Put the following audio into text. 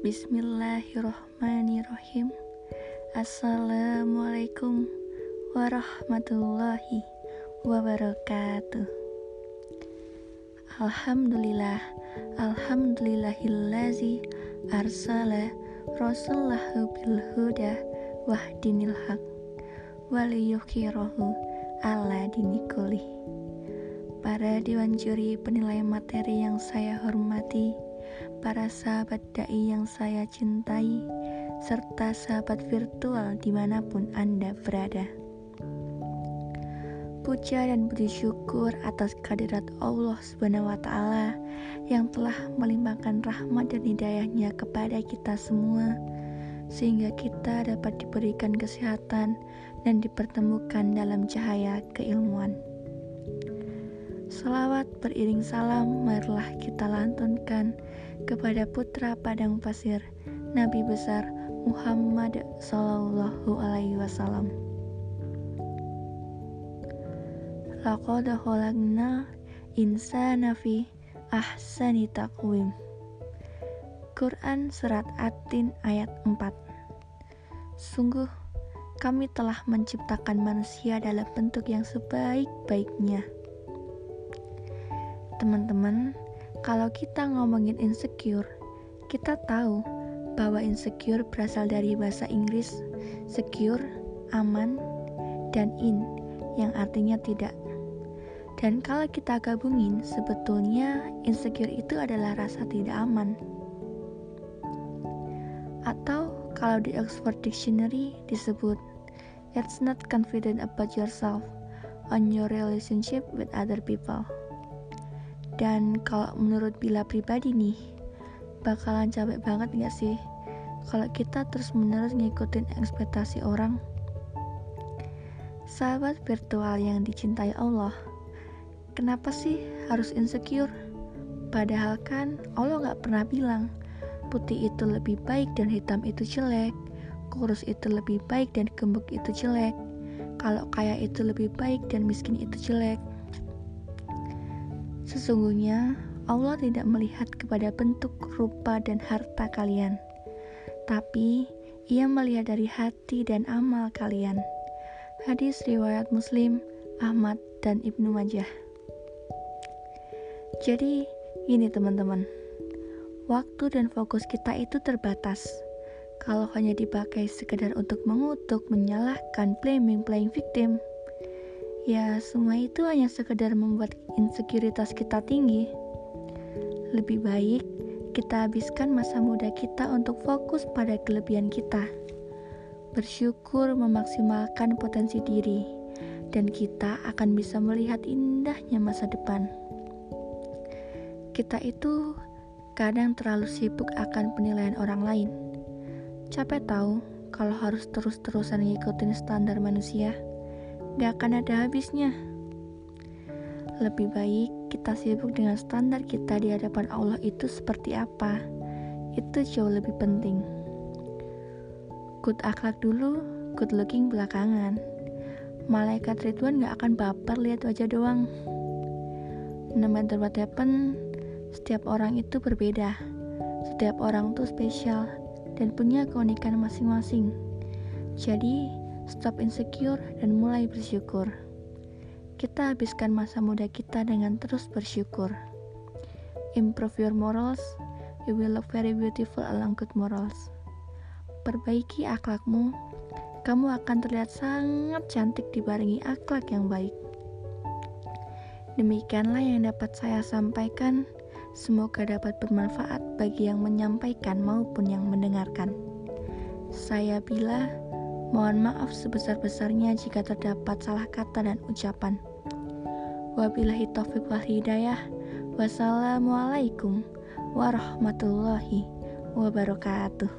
Bismillahirrohmanirrohim Assalamualaikum warahmatullahi wabarakatuh. Alhamdulillah Alhamdulillahillazi arsala rasulahu bilhuda wahdinil haq waliyukhirahu ala dinikuli Para dewan juri penilai materi yang saya hormati para sahabat dai yang saya cintai, serta sahabat virtual di mana pun Anda berada. Puja dan puji syukur atas kehadirat Allah Subhanahu wa Ta'ala yang telah melimpahkan rahmat dan hidayahnya kepada kita semua, sehingga kita dapat diberikan kesehatan dan dipertemukan dalam cahaya keilmuan. Salawat beriring salam, marilah kita lantunkan kepada putra padang pasir, Nabi besar Muhammad Sallallahu Alaihi Wasallam. Laqad khalaqna insana fi ahsani taqwim. Quran Surat Atin ayat 4 Sungguh, kami telah menciptakan manusia dalam bentuk yang sebaik-baiknya. Teman-teman, kalau kita ngomongin insecure, kita tahu bahwa insecure berasal dari bahasa Inggris secure, aman, dan in yang artinya tidak. Dan kalau kita gabungin, sebetulnya insecure itu adalah rasa tidak aman. Atau kalau di Oxford Dictionary disebut, it's not confident about yourself on your relationship with other people. Dan kalau menurut Bila pribadi nih, bakalan capek banget gak sih kalau kita terus menerus ngikutin ekspektasi orang? Sahabat virtual yang dicintai Allah, kenapa sih harus insecure? Padahal kan Allah gak pernah bilang putih itu lebih baik dan hitam itu jelek, kurus itu lebih baik dan gemuk itu jelek, kalau kaya itu lebih baik dan miskin itu jelek. Sesungguhnya Allah tidak melihat kepada bentuk, rupa, dan harta kalian, tapi Ia melihat dari hati dan amal kalian. Hadis riwayat Muslim, Ahmad, dan Ibnu Majah. Jadi, ini teman-teman, waktu dan fokus kita itu terbatas. Kalau hanya dipakai sekedar untuk mengutuk, menyalahkan, blaming, playing victim, Ya, semua itu hanya sekedar membuat insekuritas kita tinggi. Lebih baik kita habiskan masa muda kita untuk fokus pada kelebihan kita. Bersyukur memaksimalkan potensi diri, dan kita akan bisa melihat indahnya masa depan. Kita itu kadang terlalu sibuk akan penilaian orang lain. Capek tahu kalau harus terus-terusan ngikutin standar manusia gak akan ada habisnya. Lebih baik kita sibuk dengan standar kita di hadapan Allah itu seperti apa. Itu jauh lebih penting. Good akhlak dulu, good looking belakangan. Malaikat Ridwan gak akan baper lihat wajah doang. No matter what happen, setiap orang itu berbeda. Setiap orang tuh spesial dan punya keunikan masing-masing. Jadi, stop insecure, dan mulai bersyukur. Kita habiskan masa muda kita dengan terus bersyukur. Improve your morals, you will look very beautiful along good morals. Perbaiki akhlakmu, kamu akan terlihat sangat cantik dibarengi akhlak yang baik. Demikianlah yang dapat saya sampaikan. Semoga dapat bermanfaat bagi yang menyampaikan maupun yang mendengarkan. Saya Bila Mohon maaf sebesar-besarnya jika terdapat salah kata dan ucapan. Wabillahi taufiq wal hidayah. Wassalamualaikum warahmatullahi wabarakatuh.